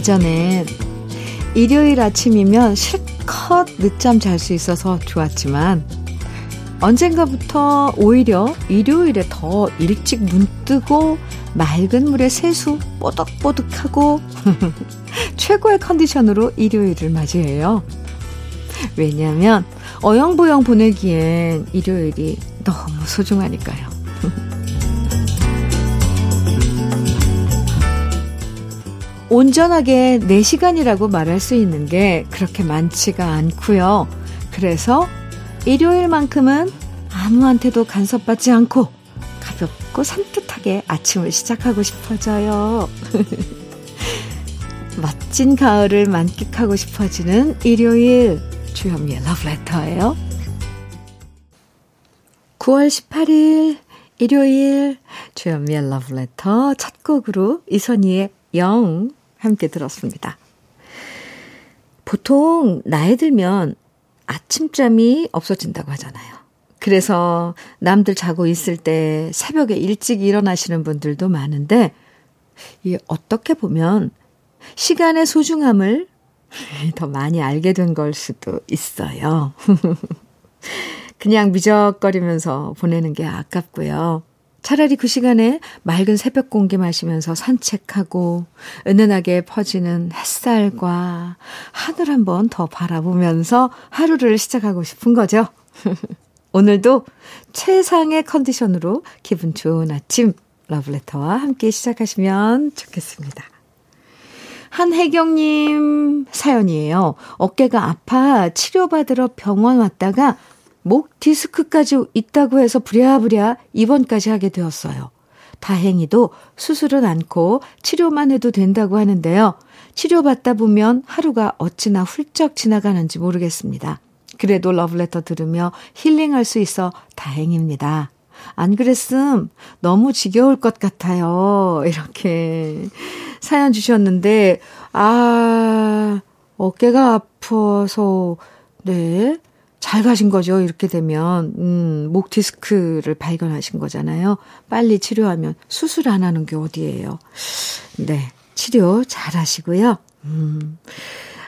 예전엔 일요일 아침이면 실컷 늦잠 잘 수 있어서 좋았지만 언젠가부터 오히려 일요일에 더 일찍 눈 뜨고 맑은 물에 세수 뽀득뽀득하고 최고의 컨디션으로 일요일을 맞이해요. 왜냐하면 어영부영 보내기엔 일요일이 너무 소중하니까요. 온전하게 4시간이라고 말할 수 있는 게 그렇게 많지가 않고요. 그래서 일요일만큼은 아무한테도 간섭받지 않고 가볍고 산뜻하게 아침을 시작하고 싶어져요. 멋진 가을을 만끽하고 싶어지는 일요일 주현미의 러브레터예요. 9월 18일 일요일 주현미의 러브레터 첫 곡으로 이선희의 영 함께 들었습니다. 보통 나이 들면 아침잠이 없어진다고 하잖아요. 그래서 남들 자고 있을 때 새벽에 일찍 일어나시는 분들도 많은데, 이 어떻게 보면 시간의 소중함을 더 많이 알게 된 걸 수도 있어요. 그냥 미적거리면서 보내는 게 아깝고요. 차라리 그 시간에 맑은 새벽 공기 마시면서 산책하고 은은하게 퍼지는 햇살과 하늘 한 번 더 바라보면서 하루를 시작하고 싶은 거죠. 오늘도 최상의 컨디션으로 기분 좋은 아침 러브레터와 함께 시작하시면 좋겠습니다. 한혜경님 사연이에요. 어깨가 아파 치료받으러 병원 왔다가 목 디스크까지 있다고 해서 부랴부랴 입원까지 하게 되었어요. 다행히도 수술은 않고 치료만 해도 된다고 하는데요. 치료받다 보면 하루가 어찌나 훌쩍 지나가는지 모르겠습니다. 그래도 러브레터 들으며 힐링할 수 있어 다행입니다. 안 그랬음 너무 지겨울 것 같아요. 이렇게 사연 주셨는데, 아, 어깨가 아파서, 네. 잘 가신 거죠. 이렇게 되면, 음, 목 디스크를 발견하신 거잖아요. 빨리 치료하면 수술 안 하는 게 어디예요. 네. 치료 잘 하시고요. 음.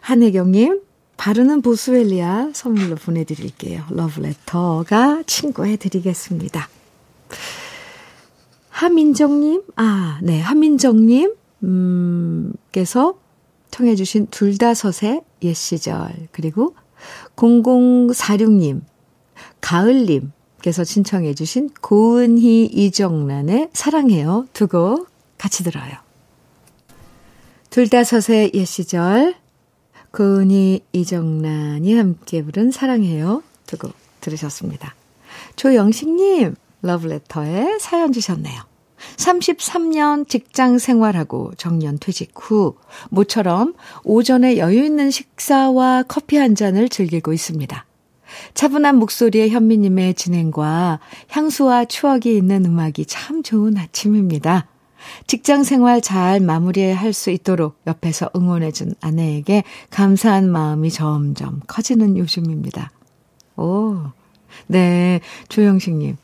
한혜경 님, 바르는 보스웰리아 선물로 보내 드릴게요. 러브레터가 친구해 드리겠습니다. 하민정 님, 아, 네, 하민정 님, 음, 께서 청해 주신 둘다섯의 옛 시절, 그리고 0046님, 가을님께서 신청해 주신 고은희 이정란의 사랑해요 두 곡 같이 들어요. 둘다섯의 옛 시절, 고은희 이정란이 함께 부른 사랑해요 두 곡 들으셨습니다. 조영식님, 러브레터에 사연 주셨네요. 33년 직장 생활하고 정년 퇴직 후 모처럼 오전에 여유 있는 식사와 커피 한 잔을 즐기고 있습니다. 차분한 목소리의 현미님의 진행과 향수와 추억이 있는 음악이 참 좋은 아침입니다. 직장 생활 잘 마무리할 수 있도록 옆에서 응원해준 아내에게 감사한 마음이 점점 커지는 요즘입니다. 오, 네, 조영식님.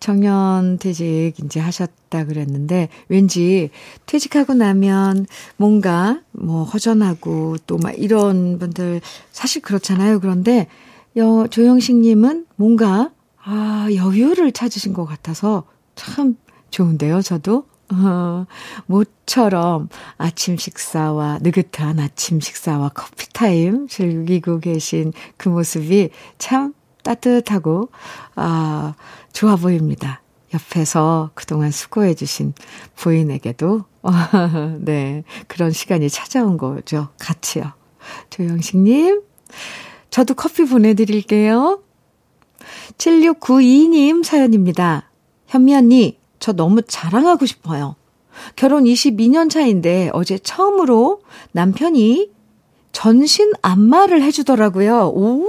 정년 퇴직 이제 하셨다 그랬는데 왠지 퇴직하고 나면 뭔가 뭐 허전하고 또 막 이런 분들 사실 그렇잖아요. 그런데 여, 조영식 님은 뭔가 아, 여유를 찾으신 것 같아서 참 좋은데요, 저도. 어, 모처럼 아침 식사와 느긋한 아침 식사와 커피 타임 즐기고 계신 그 모습이 참 따뜻하고, 아, 좋아 보입니다. 옆에서 그동안 수고해주신 부인에게도, 네, 그런 시간이 찾아온 거죠. 같이요. 조영식님, 저도 커피 보내드릴게요. 7692님 사연입니다. 현미 언니, 저 너무 자랑하고 싶어요. 결혼 22년 차인데 어제 처음으로 남편이 전신 안마를 해주더라고요. 오?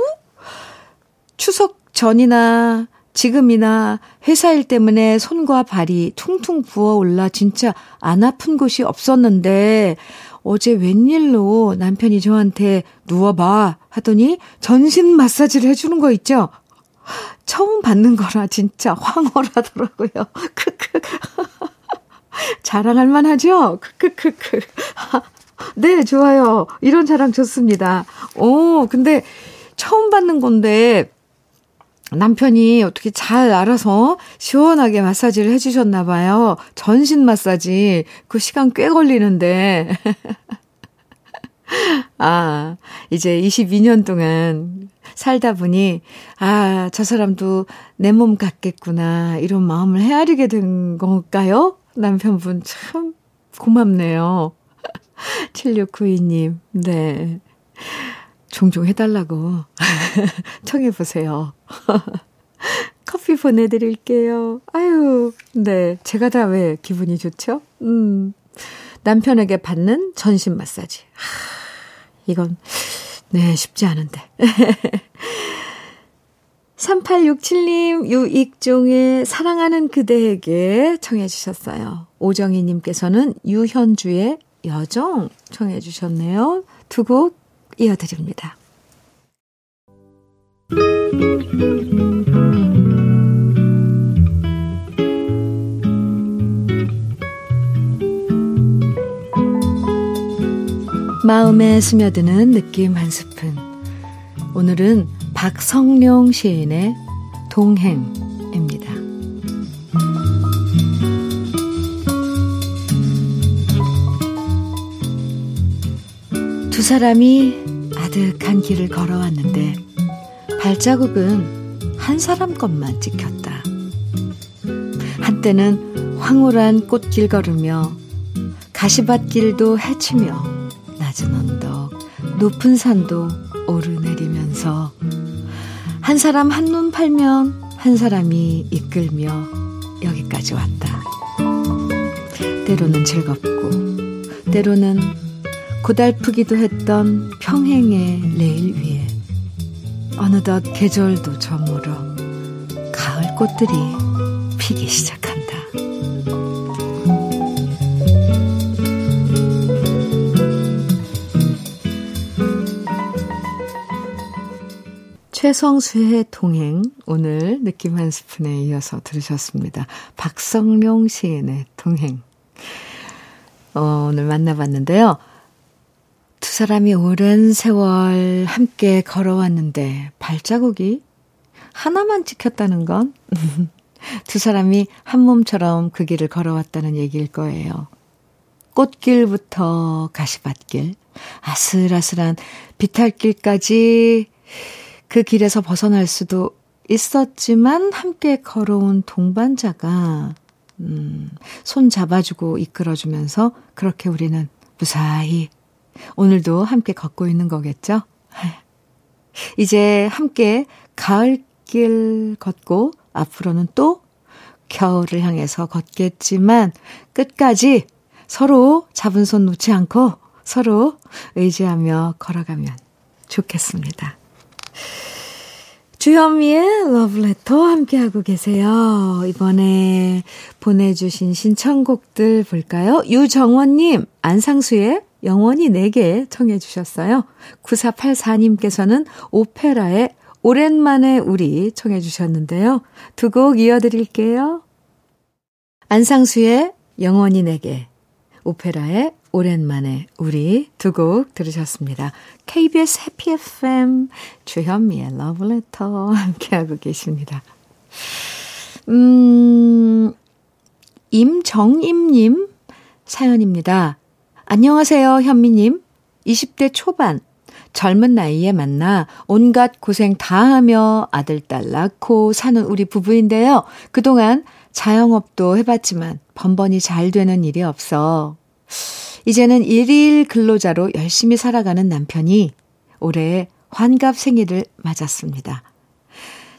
추석 전이나 지금이나 회사 일 때문에 손과 발이 퉁퉁 부어 올라 진짜 안 아픈 곳이 없었는데 어제 웬일로 남편이 저한테 누워봐 하더니 전신 마사지를 해주는 거 있죠? 처음 받는 거라 진짜 황홀하더라고요. 크크. 자랑할 만하죠? 크크크크. 네, 좋아요. 이런 자랑 좋습니다. 오, 근데 처음 받는 건데 남편이 어떻게 잘 알아서 시원하게 마사지를 해주셨나 봐요. 전신 마사지. 그 시간 꽤 걸리는데. 아, 이제 22년 동안 살다 보니, 아, 저 사람도 내 몸 같겠구나. 이런 마음을 헤아리게 된 걸까요? 남편분 참 고맙네요. 7692님, 네. 종종 해달라고 청해보세요. 커피 보내드릴게요. 아유, 네. 제가 다 왜 기분이 좋죠? 음. 남편에게 받는 전신 마사지. 하, 이건, 네, 쉽지 않은데. 3867님, 유익종의 사랑하는 그대에게 청해주셨어요. 오정희님께서는 유현주의 여정 청해주셨네요. 두 곡 이어드립니다. 마음에 스며드는 느낌 한 스푼. 오늘은 박성룡 시인의 동행입니다. 두 사람이 아득한 길을 걸어왔는데 발자국은 한 사람 것만 찍혔다. 한때는 황홀한 꽃길 걸으며 가시밭길도 헤치며 낮은 언덕, 높은 산도 오르내리면서 한 사람 한눈 팔면 한 사람이 이끌며 여기까지 왔다. 때로는 즐겁고, 때로는 고달프기도 했던 평행의 레일 위에 어느덧 계절도 저물어 가을 꽃들이 피기 시작한다. 최성수의 동행, 오늘 느낌 한 스푼에 이어서 들으셨습니다. 박성룡 시인의 동행. 어, 오늘 만나봤는데요. 두 사람이 오랜 세월 함께 걸어왔는데 발자국이 하나만 찍혔다는 건 두 사람이 한 몸처럼 그 길을 걸어왔다는 얘기일 거예요. 꽃길부터 가시밭길, 아슬아슬한 비탈길까지 그 길에서 벗어날 수도 있었지만 함께 걸어온 동반자가 음, 손 잡아주고 이끌어주면서 그렇게 우리는 무사히 오늘도 함께 걷고 있는 거겠죠? 이제 함께 가을길 걷고 앞으로는 또 겨울을 향해서 걷겠지만 끝까지 서로 잡은 손 놓지 않고 서로 의지하며 걸어가면 좋겠습니다. 주현미의 러브레터 함께하고 계세요. 이번에 보내주신 신청곡들 볼까요? 유정원님, 안상수의 영원히 내게 청해 주셨어요. 9484님께서는 오페라의 오랜만에 우리 청해 주셨는데요. 두 곡 이어드릴게요. 안상수의 영원히 내게, 오페라의 오랜만에 우리 두 곡 들으셨습니다. KBS 해피 FM 주현미의 러브레터 함께하고 계십니다. 음, 임정임님 사연입니다. 안녕하세요, 현미님. 20대 초반, 젊은 나이에 만나 온갖 고생 다 하며 아들, 딸 낳고 사는 우리 부부인데요. 그동안 자영업도 해봤지만 번번이 잘 되는 일이 없어 이제는 일일 근로자로 열심히 살아가는 남편이 올해 환갑 생일을 맞았습니다.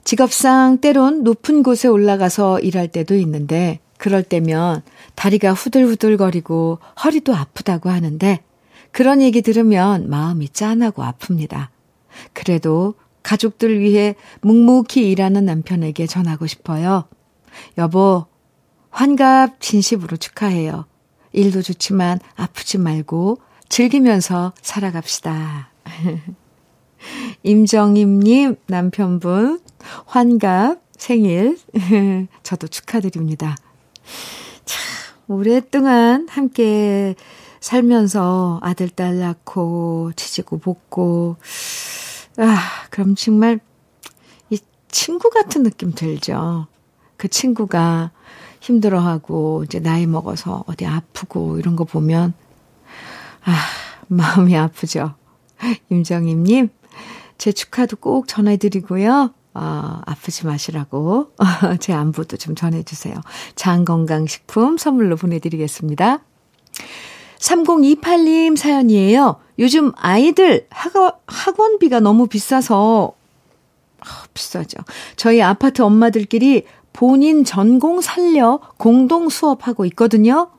직업상 때론 높은 곳에 올라가서 일할 때도 있는데 그럴 때면 다리가 후들후들거리고 허리도 아프다고 하는데 그런 얘기 들으면 마음이 짠하고 아픕니다. 그래도 가족들 위해 묵묵히 일하는 남편에게 전하고 싶어요. 여보, 환갑 진심으로 축하해요. 일도 좋지만 아프지 말고 즐기면서 살아갑시다. 임정임님 남편분 환갑 생일 저도 축하드립니다. 참 오랫동안 함께 살면서 아들, 딸 낳고, 치지고 볶고, 아, 그럼 정말 이 친구 같은 느낌 들죠. 그 친구가 힘들어하고, 이제 나이 먹어서 어디 아프고, 이런 거 보면, 아, 마음이 아프죠. 임정임님, 제 축하도 꼭 전해드리고요. 어, 아프지 마시라고 제 안부도 좀 전해주세요. 장건강식품 선물로 보내드리겠습니다. 3028님 사연이에요. 요즘 아이들 학원, 학원비가 너무 비싸서, 어, 비싸죠. 저희 아파트 엄마들끼리 본인 전공 살려 공동 수업하고 있거든요.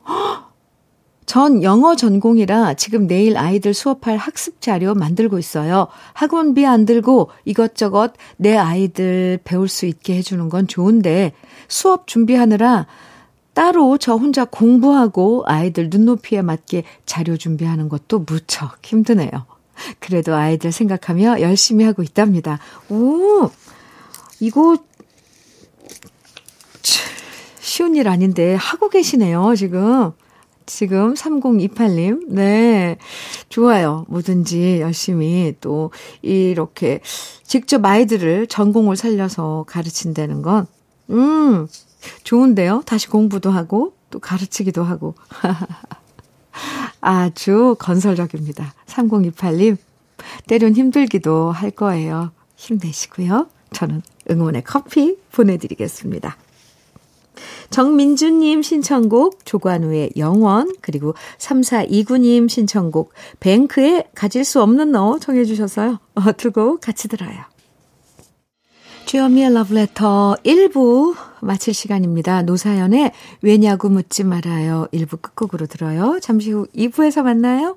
전 영어 전공이라 지금 내일 아이들 수업할 학습 자료 만들고 있어요. 학원비 안 들고 이것저것 내 아이들 배울 수 있게 해주는 건 좋은데 수업 준비하느라 따로 저 혼자 공부하고 아이들 눈높이에 맞게 자료 준비하는 것도 무척 힘드네요. 그래도 아이들 생각하며 열심히 하고 있답니다. 오, 이거 쉬운 일 아닌데 하고 계시네요, 지금. 지금 3028님. 네. 좋아요. 뭐든지 열심히 또 이렇게 직접 아이들을 전공을 살려서 가르친다는 건, 음, 좋은데요. 다시 공부도 하고 또 가르치기도 하고. 아주 건설적입니다. 3028님. 때론 힘들기도 할 거예요. 힘내시고요. 저는 응원의 커피 보내드리겠습니다. 정민주님 신청곡 조관우의 영원 그리고 3429님 신청곡 뱅크에 가질 수 없는 너 정해 주셔서요. 어, 두곡 같이 들어요. 주현미의 러브레터 1부 마칠 시간입니다. 노사연의 왜냐고 묻지 말아요. 1부 끝곡으로 들어요. 잠시 후 2부에서 만나요.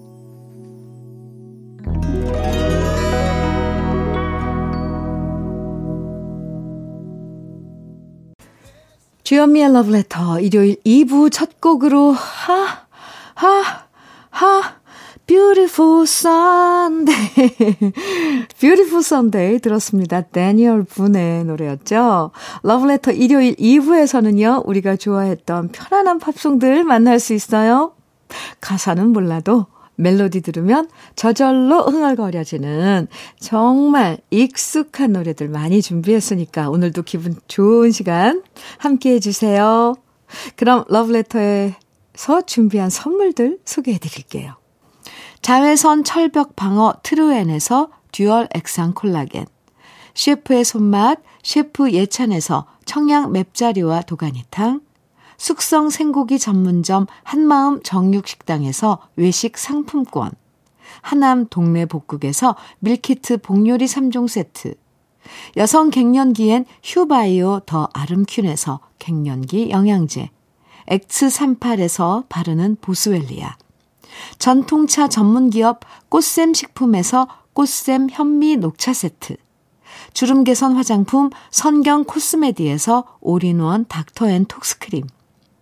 주현미의 러브레터 일요일 2부 첫 곡으로 하, 하, 하, Beautiful Sunday. 들었습니다. 데니얼 분의 노래였죠. 러브레터 일요일 2부에서는요, 우리가 좋아했던 편안한 팝송들 만날 수 있어요. 가사는 몰라도 멜로디 들으면 저절로 흥얼거려지는 정말 익숙한 노래들 많이 준비했으니까 오늘도 기분 좋은 시간 함께 해주세요. 그럼 러브레터에서 준비한 선물들 소개해 드릴게요. 자외선 철벽 방어 트루엔에서 dual 액상 콜라겐 셰프의 손맛 셰프 예찬에서 청양 맵자리와 도가니탕 숙성 생고기 전문점 한마음 정육식당에서 외식 상품권, 하남 동네 복국에서 밀키트 복요리 3종 세트, 여성 갱년기엔 휴바이오 더 아름퀸에서 갱년기 영양제, 엑츠38에서 바르는 보스웰리아, 전통차 전문기업 꽃샘 식품에서 꽃샘 현미 녹차 세트, 주름 개선 화장품 선경 코스메디에서 올인원 닥터앤톡스크림,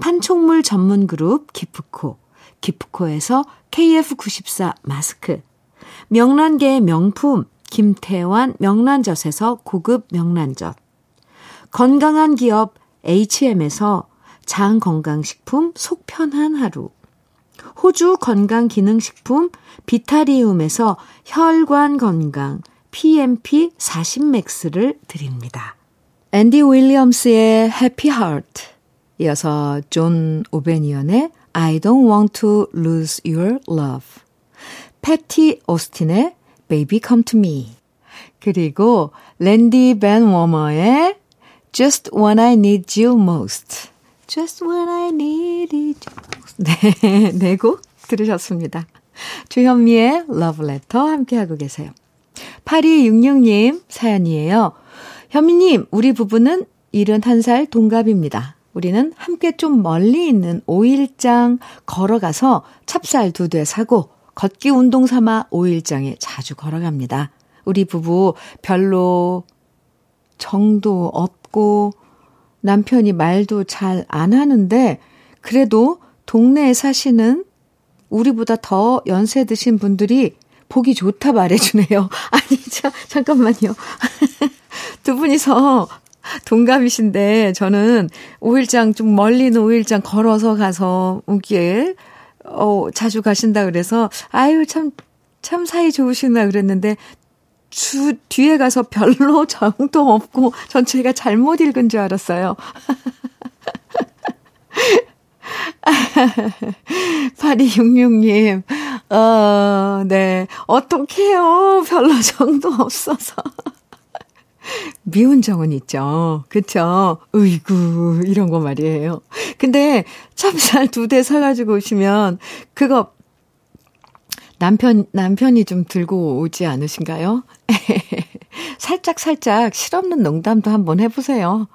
판촉물 전문 그룹 기프코, 기프코에서 KF94 마스크, 명란계의 명품 김태환 명란젓에서 고급 명란젓, 건강한 기업 HM에서 장 건강식품 속 편한 하루, 호주 건강기능식품 비타리움에서 혈관 건강 PMP 40맥스를 드립니다. 앤디 윌리엄스의 Happy Heart. 이어서 존 오베니언의 I don't want to lose your love. 패티 오스틴의 Baby Come to Me. 그리고 랜디 벤 워머의 Just When I Need You Most. Just When I Need You Most. 네, 네곡 들으셨습니다. 주현미의 Love Letter 함께하고 계세요. 8266님 사연이에요. 현미님, 우리 부부는 71살 동갑입니다. 우리는 함께 좀 멀리 있는 5일장 걸어가서 찹쌀 두 대 사고 걷기 운동 삼아 5일장에 자주 걸어갑니다. 우리 부부 별로 정도 없고 남편이 말도 잘 안 하는데 그래도 동네에 사시는 우리보다 더 연세 드신 분들이 보기 좋다 말해주네요. 아니, 자, 잠깐만요. 두 분이서 동갑이신데 저는 5일장 좀 멀리 있는 5일장 걸어서 가서 우기에 어 자주 가신다 그래서 아유 참참 참 사이 좋으시나 그랬는데 주 뒤에 가서 별로 정도 없고 전 제가 잘못 읽은 줄 알았어요. 8266님, 어, 네. 어떡해요. 별로 정도 없어서. 미운 정은 있죠. 그쵸? 으이구, 이런 거 말이에요. 근데 찹쌀 두 대 사가지고 오시면, 그거, 남편, 남편이 좀 들고 오지 않으신가요? 살짝, 살짝 실없는 농담도 한번 해보세요.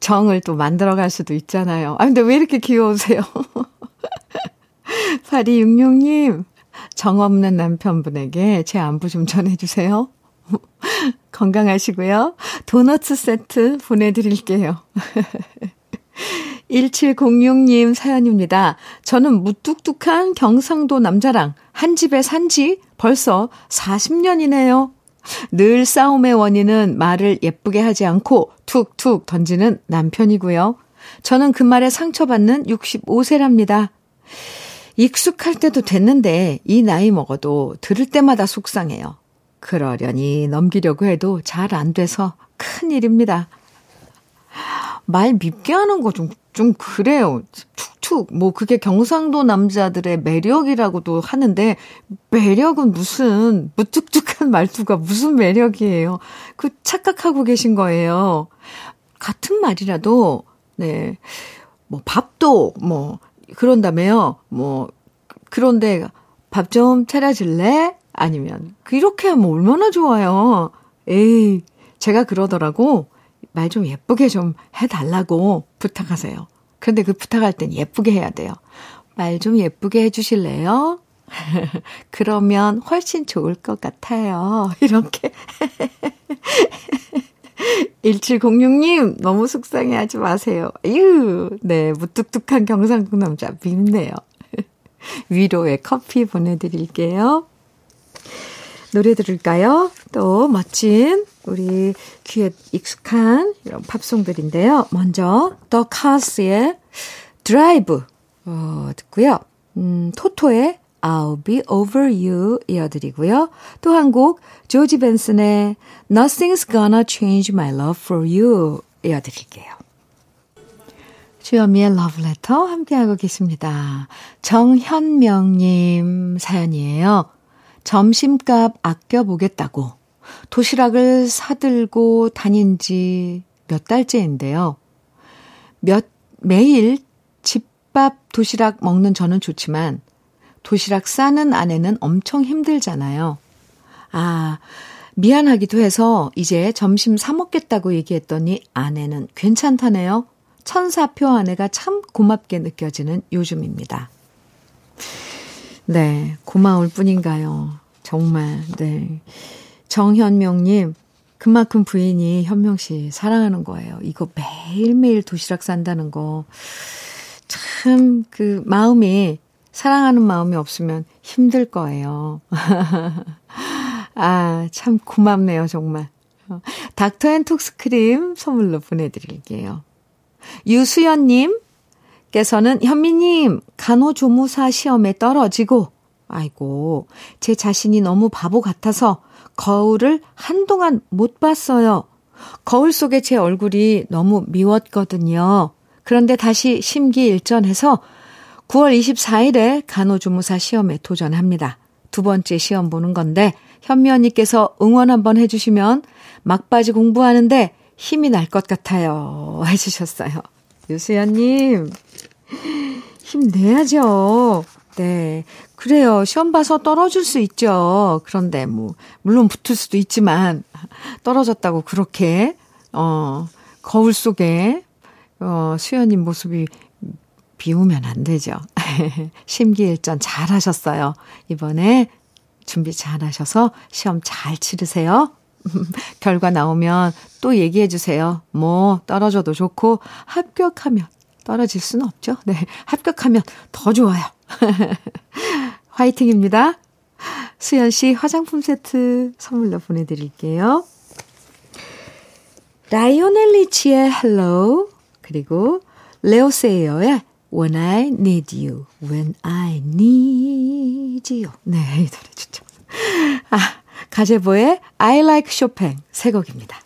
정을 또 만들어갈 수도 있잖아요. 아, 근데 왜 이렇게 귀여우세요? 8266님, 정 없는 남편분에게 제 안부 좀 전해주세요. 건강하시고요. 도너츠 세트 보내드릴게요. 1706님 사연입니다. 저는 무뚝뚝한 경상도 남자랑 한 집에 산 지 벌써 40년이네요. 늘 싸움의 원인은 말을 예쁘게 하지 않고 툭툭 던지는 남편이고요. 저는 그 말에 상처받는 65세랍니다. 익숙할 때도 됐는데 이 나이 먹어도 들을 때마다 속상해요. 그러려니 넘기려고 해도 잘 안 돼서 큰일입니다. 말 밉게 하는 거 좀, 좀 그래요. 툭툭. 뭐 그게 경상도 남자들의 매력이라고도 하는데 매력은 무슨 무뚝뚝한 말투가 무슨 매력이에요. 그 착각하고 계신 거예요. 같은 말이라도 네. 뭐 밥도 뭐 그런다며요. 뭐 그런데 밥 좀 차려줄래? 아니면 이렇게 하면 얼마나 좋아요. 에이, 제가 그러더라고. 말 좀 예쁘게 좀 해달라고 부탁하세요. 근데 그 부탁할 땐 예쁘게 해야 돼요. 말 좀 예쁘게 해주실래요? 그러면 훨씬 좋을 것 같아요. 이렇게. 1706님, 너무 속상해 하지 마세요. 유 네, 무뚝뚝한 경상도 남자, 밉네요. 위로의 커피 보내드릴게요. 노래 들을까요? 또 멋진 우리 귀에 익숙한 이런 팝송들인데요. 먼저 더 카스의 드라이브 어, 듣고요. 음, 토토의 I'll be over you 이어드리고요. 또 한 곡 조지 벤슨의 Nothing's gonna change my love for you 이어드릴게요. 주현미의 러브레터 함께하고 계십니다. 정현명님 사연이에요. 점심값 아껴보겠다고 도시락을 사들고 다닌 지 몇 달째인데요. 몇, 매일 집밥 도시락 먹는 저는 좋지만 도시락 싸는 아내는 엄청 힘들잖아요. 아, 미안하기도 해서 이제 점심 사먹겠다고 얘기했더니 아내는 괜찮다네요. 천사표 아내가 참 고맙게 느껴지는 요즘입니다. 네, 고마울 뿐인가요? 정말, 네. 정현명님, 그만큼 부인이 현명 씨 사랑하는 거예요. 이거 매일매일 도시락 산다는 거. 참, 그, 마음이, 사랑하는 마음이 없으면 힘들 거예요. 아, 참 고맙네요, 정말. 닥터 앤 톡스 크림 선물로 보내드릴게요. 유수연님, 께서는 현미님, 간호조무사 시험에 떨어지고, 아이고, 제 자신이 너무 바보 같아서 거울을 한동안 못 봤어요. 거울 속의 제 얼굴이 너무 미웠거든요. 그런데 다시 심기일전해서 9월 24일에 간호조무사 시험에 도전합니다. 두 번째 시험 보는 건데 현미 언니께서 응원 한번 해주시면 막바지 공부하는데 힘이 날 것 같아요. 해주셨어요. 유수연님, 힘내야죠. 네. 그래요. 시험 봐서 떨어질 수 있죠. 그런데 뭐, 물론 붙을 수도 있지만, 떨어졌다고 그렇게, 어, 거울 속에, 어, 수연님 모습이 비우면 안 되죠. 심기일전 잘 하셨어요. 이번에 준비 잘 하셔서 시험 잘 치르세요. 결과 나오면 또 얘기해 주세요. 뭐, 떨어져도 좋고, 합격하면 떨어질 수는 없죠. 네. 합격하면 더 좋아요. 화이팅입니다. 수연 씨 화장품 세트 선물로 보내드릴게요. 라이오넬 리치의 Hello 그리고 레오 세이어의 When I Need You, When I Need You. 네, 이 노래 좋죠. 아, 가제보의 I Like Chopin 새 곡입니다.